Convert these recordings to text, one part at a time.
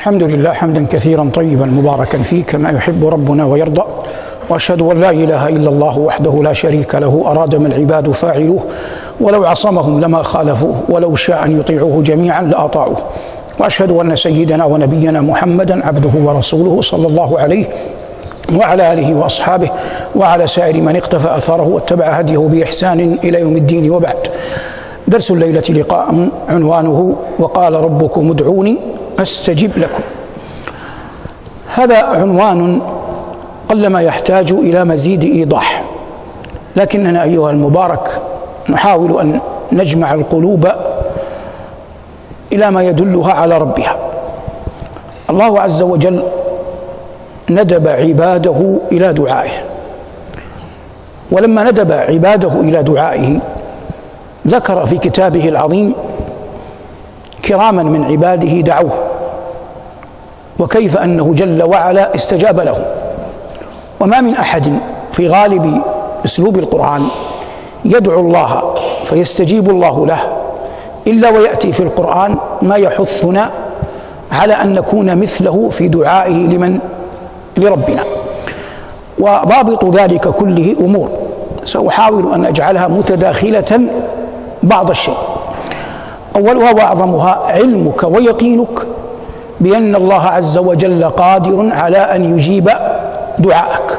الحمد لله حمدا كثيرا طيبا مباركا فيه كما يحب ربنا ويرضى. وأشهد أن لا إله إلا الله وحده لا شريك له أراد ما العباد فاعلوه ولو عصمهم لما خالفوه ولو شاء أن يطيعوه جميعا لاطاعوه وأشهد أن سيدنا ونبينا محمدا عبده ورسوله صلى الله عليه وعلى آله وأصحابه وعلى سائر من اقتفى أثره واتبع هديه بإحسان إلى يوم الدين وبعد. درس الليلة لقاء عنوانه وقال ربكم ادعوني أستجب لكم. هذا عنوان قلما يحتاج إلى مزيد إيضاح. لكننا أيها المبارك نحاول أن نجمع القلوب إلى ما يدلها على ربها. الله عز وجل ندب عباده إلى دعائه. ولما ندب عباده إلى دعائه ذكر في كتابه العظيم كراما من عباده دعوه. وكيف أنه جل وعلا استجاب له. وما من أحد في غالب أسلوب القرآن يدعو الله فيستجيب الله له إلا ويأتي في القرآن ما يحثنا على أن نكون مثله في دعائه لمن؟ لربنا. وضابط ذلك كله أمور. سأحاول أن أجعلها متداخلة بعض الشيء. أولها وأعظمها علمك ويقينك بأن الله عز وجل قادر على أن يجيب دعاءك.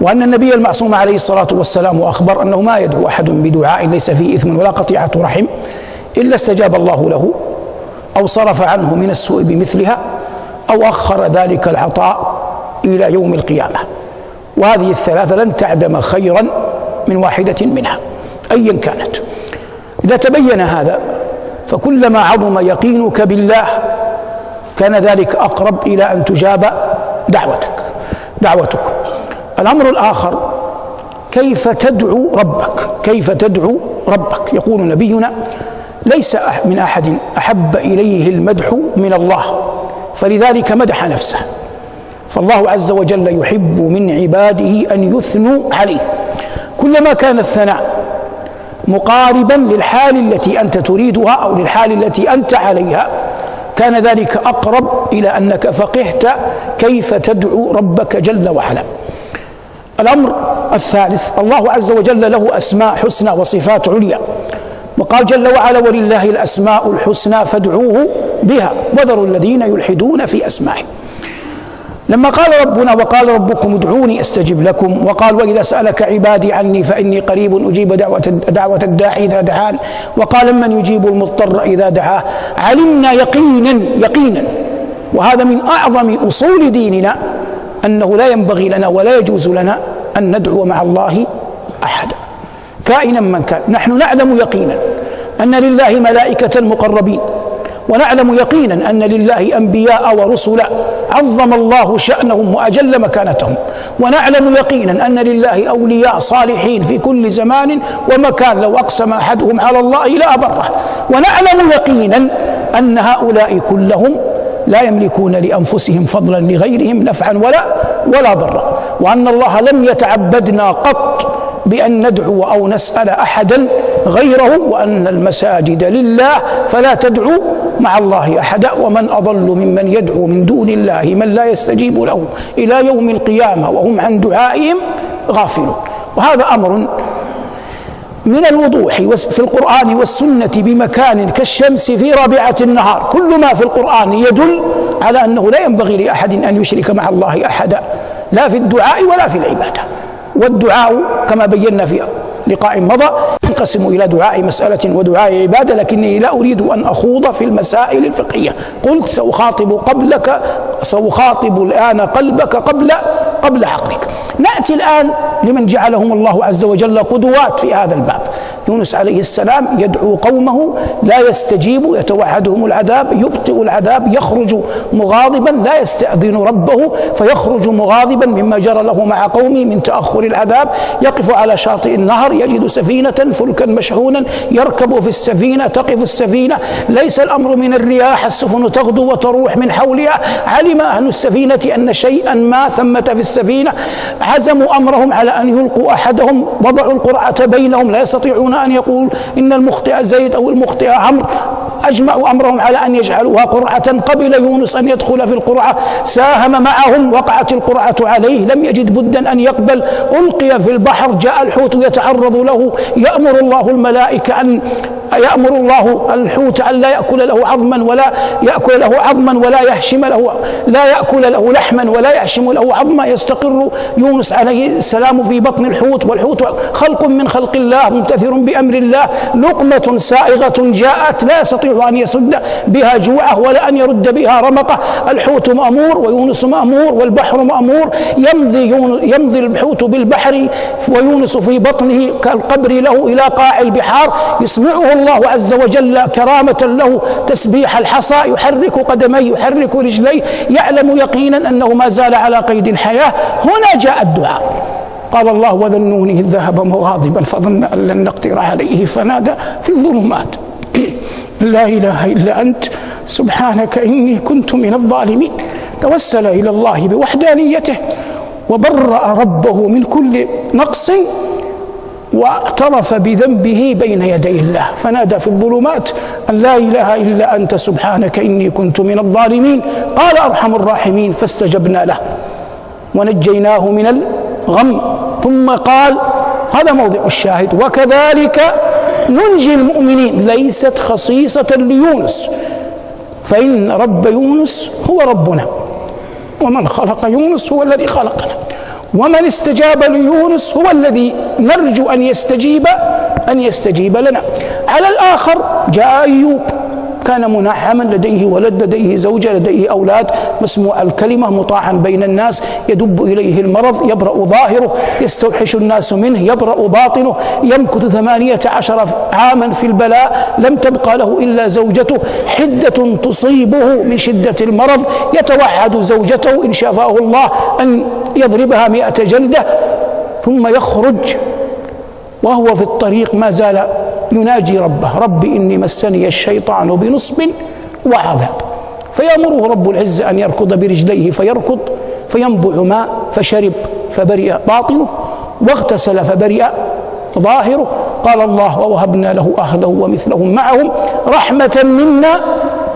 وأن النبي المعصوم عليه الصلاة والسلام أخبر أنه ما يدعو أحد بدعاء ليس فيه إثم ولا قطيعة رحم إلا استجاب الله له أو صرف عنه من السوء بمثلها أو أخر ذلك العطاء إلى يوم القيامة. وهذه الثلاثة لن تعدم خيرا من واحدة منها ايا كانت. إذا تبين هذا فكلما عظم يقينك بالله كان ذلك أقرب إلى أن تجاب دعوتك دعوتك. الأمر الآخر كيف تدعو ربك؟ كيف تدعو ربك؟ يقول نبينا ليس من أحد أحب إليه المدح من الله فلذلك مدح نفسه. فالله عز وجل يحب من عباده أن يثنوا عليه. كلما كان الثناء مقاربا للحال التي أنت تريدها أو للحال التي أنت عليها كان ذلك أقرب إلى أنك فقهت كيف تدعو ربك جل وعلا. الأمر الثالث الله عز وجل له أسماء حسنى وصفات عليا. وقال جل وعلا ولله الأسماء الحسنى فادعوه بها وذروا الذين يلحدون في أسمائه. لما قال ربنا وقال ربكم ادعوني أستجب لكم وقال وإذا سألك عبادي عني فإني قريب أجيب دعوه دعوة الداعي إذا دعان وقال من يجيب المضطر إذا دعاه؟ علمنا يقينا يقينا. وهذا من أعظم أصول ديننا أنه لا ينبغي لنا ولا يجوز لنا أن ندعو مع الله أحدا. كائنا من كان. نحن نعلم يقينا أن لله ملائكة مقربين ونعلم يقينا أن لله أنبياء ورسلا عظم الله شأنهم وأجل مكانتهم. ونعلم يقينا أن لله أولياء صالحين في كل زمان ومكان. لو أقسم أحدهم على الله لابره ونعلم يقينا أن هؤلاء كلهم لا يملكون لأنفسهم فضلا لغيرهم نفعا ولا ولا ضرا. وأن الله لم يتعبدنا قط بأن ندعو أو نسأل احدا غيره وأن المساجد لله فلا تدعو مع الله أحدا ومن أضل ممن يدعو من دون الله من لا يستجيب له إلى يوم القيامة وهم عن دعائهم غافلون. وهذا أمر من الوضوح في القرآن والسنة بمكان كالشمس في رابعة النهار. كل ما في القرآن يدل على أنه لا ينبغي لأحد أن يشرك مع الله أحدا لا في الدعاء ولا في العبادة. والدعاء كما بينا في لقاء مضى ينقسم إلى دعاء مسألة ودعاء عبادة لكني لا أريد أن أخوض في المسائل الفقهية. قلت سأخاطب قبلك سأخاطب الآن قلبك قبل قبل عقلك نأتي الآن لمن جعلهم الله عز وجل قدوات في هذا الباب. يونس عليه السلام يدعو قومه لا يستجيب يتوعدهم العذاب يبطئ العذاب يخرج مغاضبا لا يستأذن ربه فيخرج مغاضبا مما جرى له مع قومه من تأخر العذاب. يقف على شاطئ النهر يجد سفينة فلكا مشحونا يركب في السفينة تقف السفينة. ليس الأمر من الرياح السفن تغدو وتروح من حولها. علم أهل السفينة أن شيئا ما ثمة في السفينة. عزموا أمرهم على أن يلقوا أحدهم وضعوا القرعة بينهم لا يستطيعون أن يقول إن المخطئ زيد أو المخطئ عمرو. أجمعوا أمرهم على أن يجعلوها قرعة قبل يونس أن يدخل في القرعة. ساهم معهم وقعت القرعة عليه. لم يجد بدا أن يقبل. ألقي في البحر جاء الحوت يتعرض له. يأمر الله الملائكة أن يأمر الله الحوت أن لا يأكل له عظما ولا يأكل له عظما ولا يهشم له لا يأكل له لحما ولا يهشم له عظما. يستقر يونس عليه السلام في بطن الحوت والحوت خلق من خلق الله ممتثر بأمر الله. لقمة سائغة جاءت لا يستطيع أن يسد بها جوعه ولا أن يرد بها رمقه. الحوت مأمور ويونس مأمور والبحر مأمور. يمضي يمضي الحوت بالبحر ويونس في بطنه كالقبر له إلى قاع البحار. يسمعه الله عز وجل كرامة له. تسبيح الحصى يحرك قدميه يحرك رجليه. يعلم يقينا أنه ما زال على قيد الحياة. هنا جاء الدعاء. قال الله وذنون إذ ذهب مغاضبا فظن أن لن نقدر عليه. فنادى في الظلمات. لا إله إلا أنت. سبحانك إني كنت من الظالمين. توسل إلى الله بوحدانيته وبرأ ربه من كل نقص واعترف بذنبه بين يدي الله. فنادى في الظلمات أن لا إله إلا أنت. سبحانك إني كنت من الظالمين. قال أرحم الراحمين فاستجبنا له ونجيناه من الغم. ثم قال هذا موضع الشاهد. وكذلك ننجي المؤمنين ليست خصيصة ليونس. فإن رب يونس هو ربنا. ومن خلق يونس هو الذي خلقنا. ومن استجاب ليونس هو الذي نرجو أن يستجيب أن يستجيب لنا. على الآخر جاء أيوب. كان منعما لديه ولد لديه زوجة لديه أولاد مسموع الكلمة مطاعا بين الناس. يدب إليه المرض يبرأ ظاهره يستوحش الناس منه يبرأ باطنه. يمكث ثمانية عشر عاما في البلاء. لم تبقى له إلا زوجته. حدة تصيبه من شدة المرض. يتوعد زوجته إن شافاه الله أن يضربها مئة جلدة ثم يخرج. وهو في الطريق ما زال يناجي ربه. رب إني مسني الشيطان بنصب وعذاب. فيأمره رب العزة أن يركض برجليه فيركض فينبع ماء فشرب فبرئ باطنه واغتسل فبرئ ظاهره. قال الله ووهبنا له أهله ومثلهم معهم رحمة منا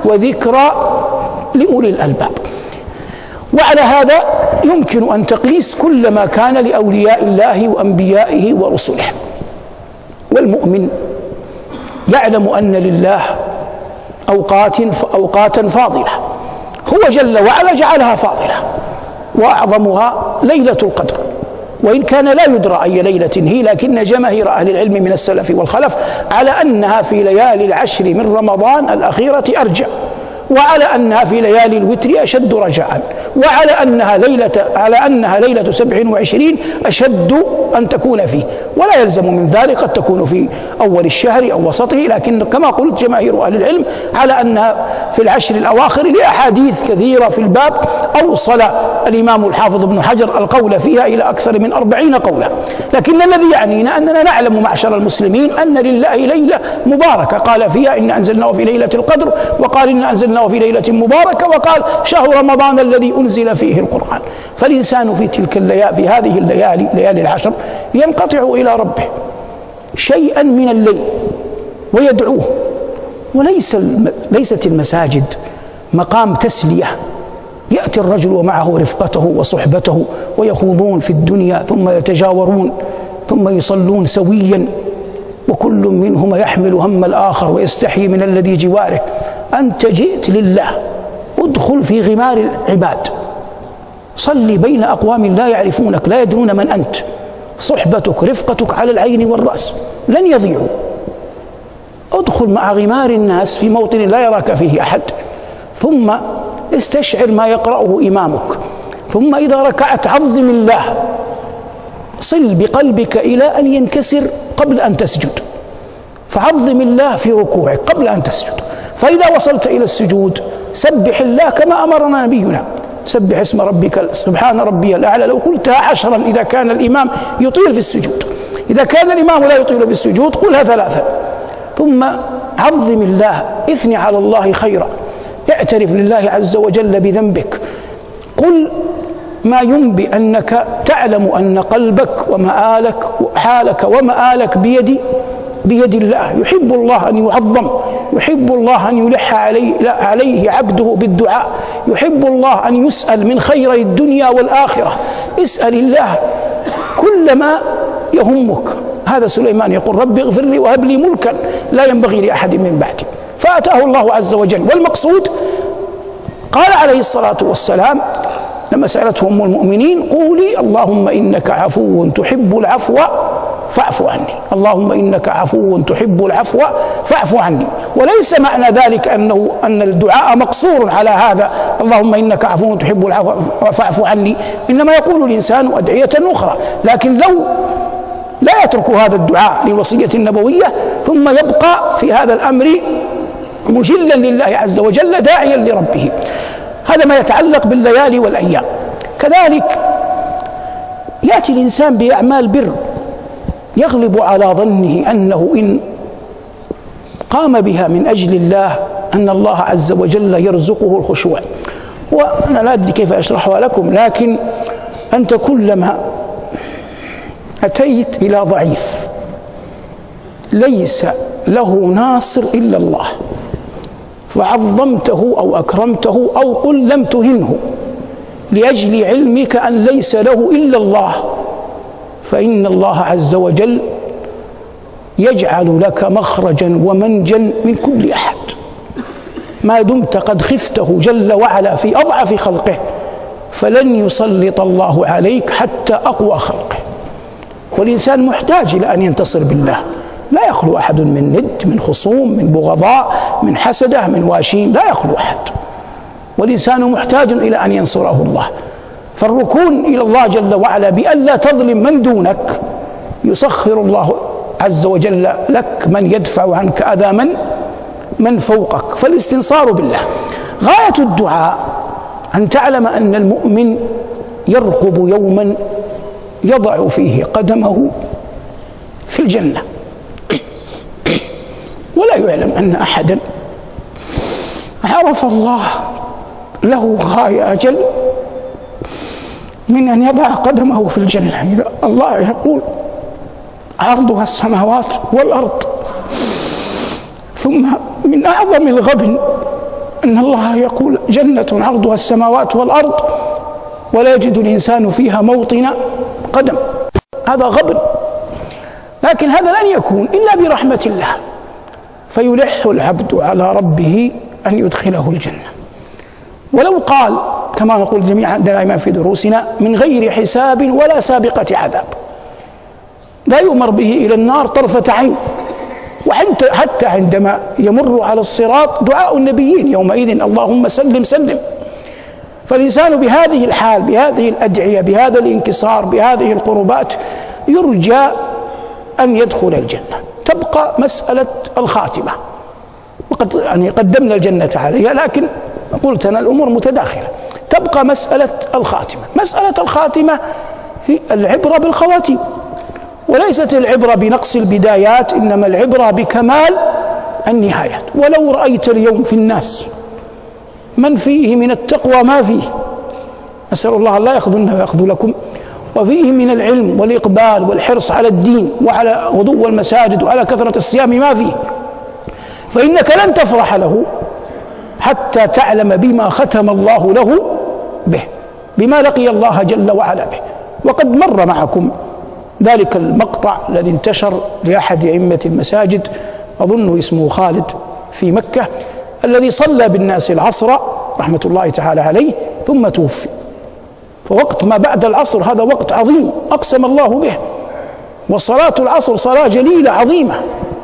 وذكرى لأولي الألباب. وعلى هذا يمكن أن تقيس كل ما كان لأولياء الله وأنبيائه ورسله. والمؤمن يعلم أن لله أوقات أوقاتا فاضلة. هو جل وعلا جعلها فاضلة وأعظمها ليلة القدر. وإن كان لا يدرى أي ليلة هي لكن جماهير أهل العلم من السلف والخلف على أنها في ليالي العشر من رمضان الأخيرة أرجع وعلى أنها في ليالي الوتر أشد رجاء وعلى أنها ليلة على أنها ليلة سبع وعشرين أشد أن تكون فيه. ولا يلزم من ذلك قد تكون في أول الشهر أو وسطه لكن كما قلت جماهير أهل العلم على أنها في العشر الأواخر لأحاديث كثيرة في الباب أوصل الإمام الحافظ ابن حجر القول فيها إلى أكثر من أربعين قولا. لكن الذي يعنينا أننا نعلم معشر المسلمين أن لله ليلة مباركة. قال فيها إن أنزلناه في ليلة القدر وقال إن أنزلناه في ليلة مباركة وقال شهر رمضان الذي أنزل فيه القرآن. فالإنسان في تلك الليالي في هذه الليالي ليالي العشر ينقطع إلى ربه شيئا من الليل ويدعوه. وليس ليست المساجد مقام تسلية. يأتي الرجل ومعه رفقته وصحبته ويخوضون في الدنيا ثم يتجاورون ثم يصلون سويا. وكل منهما يحمل هم الآخر ويستحيي من الذي جواره. أنت جئت لله ادخل في غمار العباد. صلي بين أقوام لا يعرفونك لا يدرون من أنت. صحبتك رفقتك على العين والرأس. لن يضيعوا. ادخل مع غمار الناس في موطن لا يراك فيه أحد. ثم استشعر ما يقرأه إمامك. ثم إذا ركعت عظم الله. صل بقلبك إلى أن ينكسر قبل أن تسجد. فعظم الله في ركوعك قبل أن تسجد. فإذا وصلت إلى السجود سبح الله كما أمرنا نبينا. سبح اسم ربك سبحان ربي الأعلى. لو قلتها عشرا إذا كان الإمام يطيل في السجود. إذا كان الإمام لا يطيل في السجود قلها ثلاثا ثم عظم الله إثني على الله خيرا. اعترف لله عز وجل بذنبك. قل ما ينبي أنك تعلم أن قلبك ومآلك وحالك ومآلك بيد بيد الله. يحب الله أن يعظم. يحب الله أن يلح عليه, عليه عبده بالدعاء. يحب الله أن يسأل من خير الدنيا والآخرة. اسأل الله كل ما يهمك. هذا سليمان يقول رب اغفر لي وهب لي ملكا لا ينبغي لأحد من بعدي. فأتاه الله عز وجل. والمقصود قال عليه الصلاة والسلام لما سألته أم المؤمنين قولي اللهم إنك عفو تحب العفو فاعف عني. اللهم إنك عفو تحب العفو فاعف عني. وليس معنى ذلك أنه أن الدعاء مقصور على هذا. اللهم إنك عفو تحب العفو فاعف عني. إنما يقول الإنسان أدعية أخرى. لكن لو لا يترك هذا الدعاء للوصية النبوية ثم يبقى في هذا الأمر مجلا لله عز وجل داعيا لربه. هذا ما يتعلق بالليالي والأيام. كذلك يأتي الإنسان بأعمال بر. يغلب على ظنه أنه إن قام بها من أجل الله أن الله عز وجل يرزقه الخشوع. وأنا لا أدري كيف أشرحها لكم لكن أنت كلما أتيت إلى ضعيف ليس له ناصر إلا الله. فعظمته أو أكرمته أو قل لم تهنه لأجل علمك أن ليس له إلا الله. فإن الله عز وجل يجعل لك مخرجا ومنجا من كل أحد. ما دمت قد خفته جل وعلا في أضعف خلقه فلن يسلط الله عليك حتى أقوى خلقه. والإنسان محتاج إلى أن ينتصر بالله. لا يخلو أحد من ند من خصوم من بغضاء من حسدة من واشين لا يخلو أحد. والإنسان محتاج إلى أن ينصره الله. فالركون إلى الله جل وعلا بألا تظلم من دونك. يسخر الله عز وجل لك من يدفع عنك أذى من من فوقك. فالاستنصار بالله. غاية الدعاء أن تعلم أن المؤمن يرقب يوما يضع فيه قدمه في الجنة. ولا يعلم أن أحدا عرف الله له غاية أجل من أن يضع قدمه في الجنة. الله يقول عرضها السماوات والأرض. ثم من أعظم الغبن أن الله يقول جنة عرضها السماوات والأرض ولا يجد الإنسان فيها موطن قدم. هذا غبن. لكن هذا لن يكون إلا برحمة الله. فيلح العبد على ربه أن يدخله الجنة. ولو قال كما نقول جميعا دائما في دروسنا من غير حساب ولا سابقة عذاب. لا يؤمر به إلى النار طرفة عين. وحتى حتى عندما يمر على الصراط دعاء النبيين يومئذ اللهم سلم سلم. فالإنسان بهذه الحال بهذه الأدعية بهذا الانكسار بهذه القربات يرجى أن يدخل الجنة. تبقى مسألة الخاتمة. وقد يعني قدمنا الجنة عليها لكن قلت أنا الأمور متداخلة. تبقى مسألة الخاتمة. مسألة الخاتمة هي العبرة بالخواتيم. وليست العبرة بنقص البدايات إنما العبرة بكمال النهايات. ولو رأيت اليوم في الناس من فيه من التقوى ما فيه؟ أسأل الله لا يأخذنا ويأخذ وفيه من العلم والإقبال والحرص على الدين وعلى غدو المساجد وعلى كثرة الصيام ما فيه. فإنك لن تفرح له حتى تعلم بما ختم الله له به بما لقي الله جل وعلا به. وقد مر معكم ذلك المقطع الذي انتشر لأحد أئمة المساجد أظنه اسمه خالد في مكة الذي صلى بالناس العصر رحمة الله تعالى عليه ثم توفي. فوقت ما بعد العصر هذا وقت عظيم أقسم الله به. وصلاة العصر صلاة جليلة عظيمة.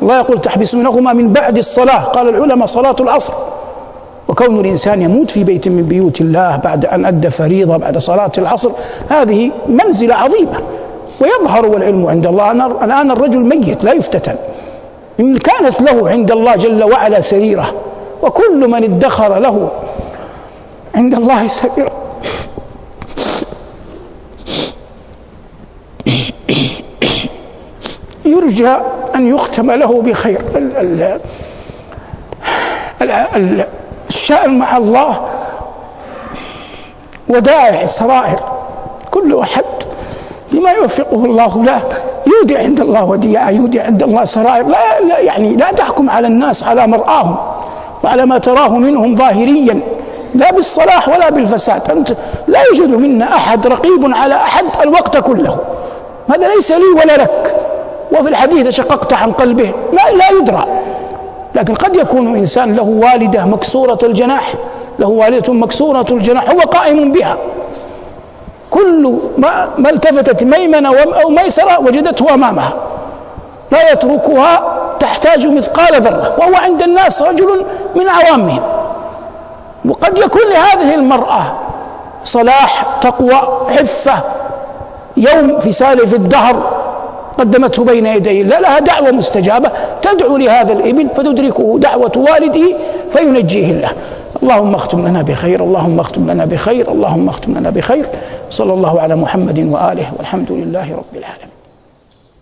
الله يقول تحبسونهما من بعد الصلاة. قال العلماء صلاة العصر. وكون الإنسان يموت في بيت من بيوت الله بعد أن أدى فريضة بعد صلاة العصر هذه منزلة عظيمة. ويظهر والعلم عند الله الآن الرجل ميت لا يفتتن. إن كانت له عند الله جل وعلا سريرة وكل من ادخر له عند الله سريرة. يرجى أن يختم له بخير. الشأن مع الله. ودائع سرائر كل أحد بما يوفقه الله له. يودع عند الله وديعة يودع عند الله سرائر. لا, لا يعني لا تحكم على الناس على مرآهم وعلى ما تراه منهم ظاهريا. لا بالصلاح ولا بالفساد. أنت لا يوجد منا أحد رقيب على أحد الوقت كله. هذا ليس لي ولا لك. وفي الحديث شققت عن قلبه. لا, لا يدرى. لكن قد يكون إنسان له والدة مكسورة الجناح له والدة مكسورة الجناح هو قائم بها. كل ما, ما التفتت ميمنة أو ميسرة وجدته أمامها. لا يتركها تحتاج مثقال ذرة وهو عند الناس رجل من عوامهم. وقد يكون لهذه المرأة صلاح تقوى عفة يوم في سالف الدهر قدمته بين يدي الله لها دعوة مستجابة تدعو لهذا الابن فتدركه دعوة والده فينجيه الله. اللهم اختم لنا بخير اللهم اختم لنا بخير اللهم اختم لنا بخير. صلى الله على محمد وآله والحمد لله رب العالمين.